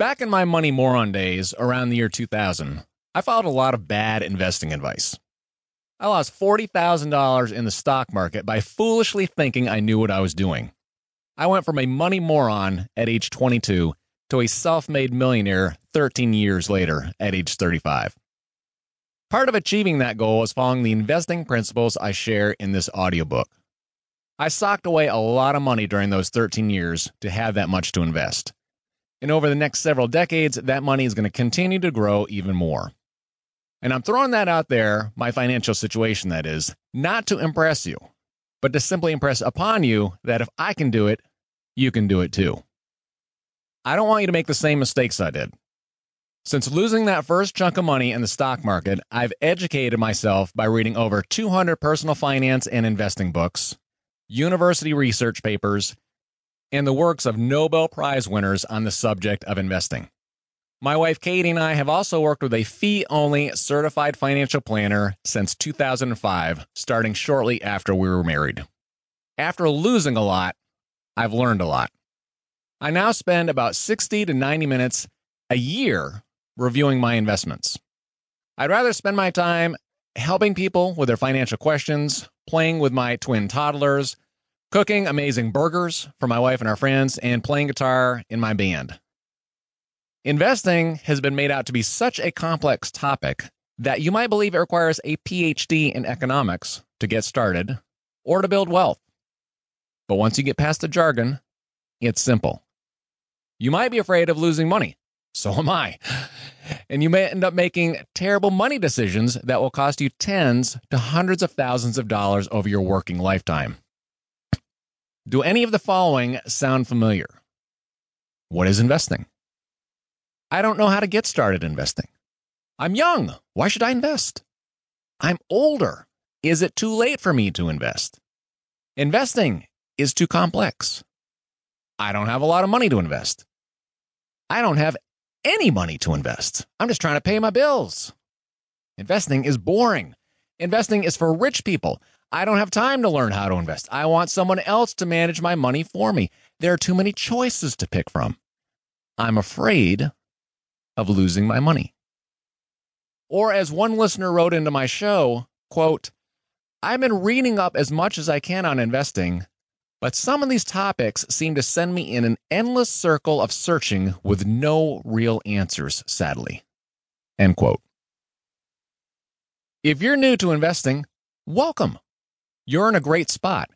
Back in my money moron days around the year 2000, I followed a lot of bad investing advice. I lost $40,000 in the stock market by foolishly thinking I knew what I was doing. I went from a money moron at age 22 to a self made millionaire 13 years later at age 35. Part of achieving that goal was following the investing principles I share in this audiobook. I socked away a lot of money during those 13 years to have that much to invest. And over the next several decades, that money is going to continue to grow even more. And I'm throwing that out there, my financial situation that is, not to impress you, but to simply impress upon you that if I can do it, you can do it too. I don't want you to make the same mistakes I did. Since losing that first chunk of money in the stock market, I've educated myself by reading over 200 personal finance and investing books, university research papers, and the works of Nobel Prize winners on the subject of investing. My wife Katie and I have also worked with a fee only certified financial planner since 2005, starting shortly after we were married. After losing a lot, I've learned a lot. I now spend about 60 to 90 minutes a year reviewing my investments. I'd rather spend my time helping people with their financial questions, playing with my twin toddlers, cooking amazing burgers for my wife and our friends, and playing guitar in my band. Investing has been made out to be such a complex topic that you might believe it requires a PhD in economics to get started or to build wealth. But once you get past the jargon, it's simple. You might be afraid of losing money. So am I. And you may end up making terrible money decisions that will cost you tens to hundreds of thousands of dollars over your working lifetime. Do any of the following sound familiar? What is investing? I don't know how to get started investing. I'm young. Why should I invest? I'm older. Is it too late for me to invest? Investing is too complex. I don't have a lot of money to invest. I don't have any money to invest. I'm just trying to pay my bills. Investing is boring. Investing is for rich people. I don't have time to learn how to invest. I want someone else to manage my money for me. There are too many choices to pick from. I'm afraid of losing my money. Or as one listener wrote into my show, quote, I've been reading up as much as I can on investing, but some of these topics seem to send me in an endless circle of searching with no real answers, sadly. End quote. If you're new to investing, welcome. You're in a great spot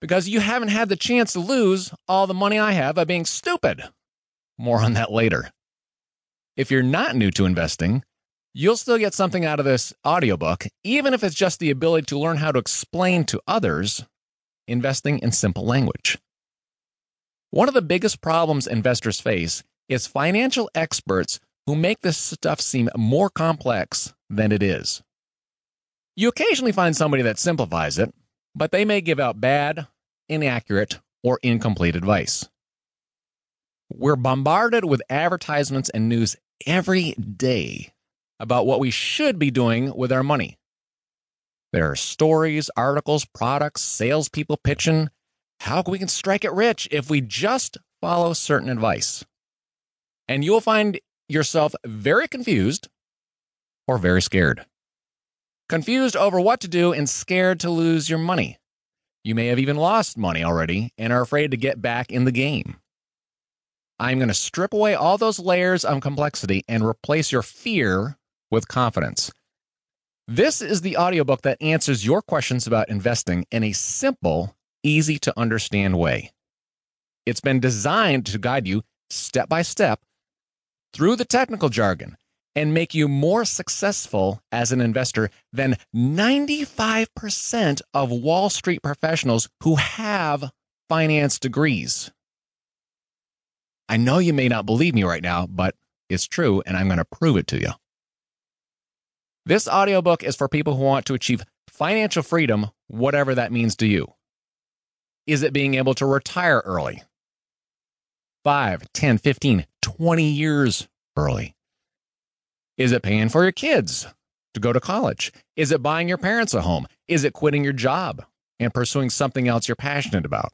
because you haven't had the chance to lose all the money I have by being stupid. More on that later. If you're not new to investing, you'll still get something out of this audiobook, even if it's just the ability to learn how to explain to others investing in simple language. One of the biggest problems investors face is financial experts who make this stuff seem more complex than it is. You occasionally find somebody that simplifies it, but they may give out bad, inaccurate, or incomplete advice. We're bombarded with advertisements and news every day about what we should be doing with our money. There are stories, articles, products, salespeople pitching how we can strike it rich if we just follow certain advice. And you'll find yourself very confused or very scared. Confused over what to do and scared to lose your money. You may have even lost money already and are afraid to get back in the game. I'm going to strip away all those layers of complexity and replace your fear with confidence. This is the audiobook that answers your questions about investing in a simple, easy to understand way. It's been designed to guide you step by step through the technical jargon and make you more successful as an investor than 95% of Wall Street professionals who have finance degrees. I know you may not believe me right now, but it's true, and I'm going to prove it to you. This audiobook is for people who want to achieve financial freedom, whatever that means to you. Is it being able to retire early? 5, 10, 15, 20 years early? Is it paying for your kids to go to college? Is it buying your parents a home? Is it quitting your job and pursuing something else you're passionate about?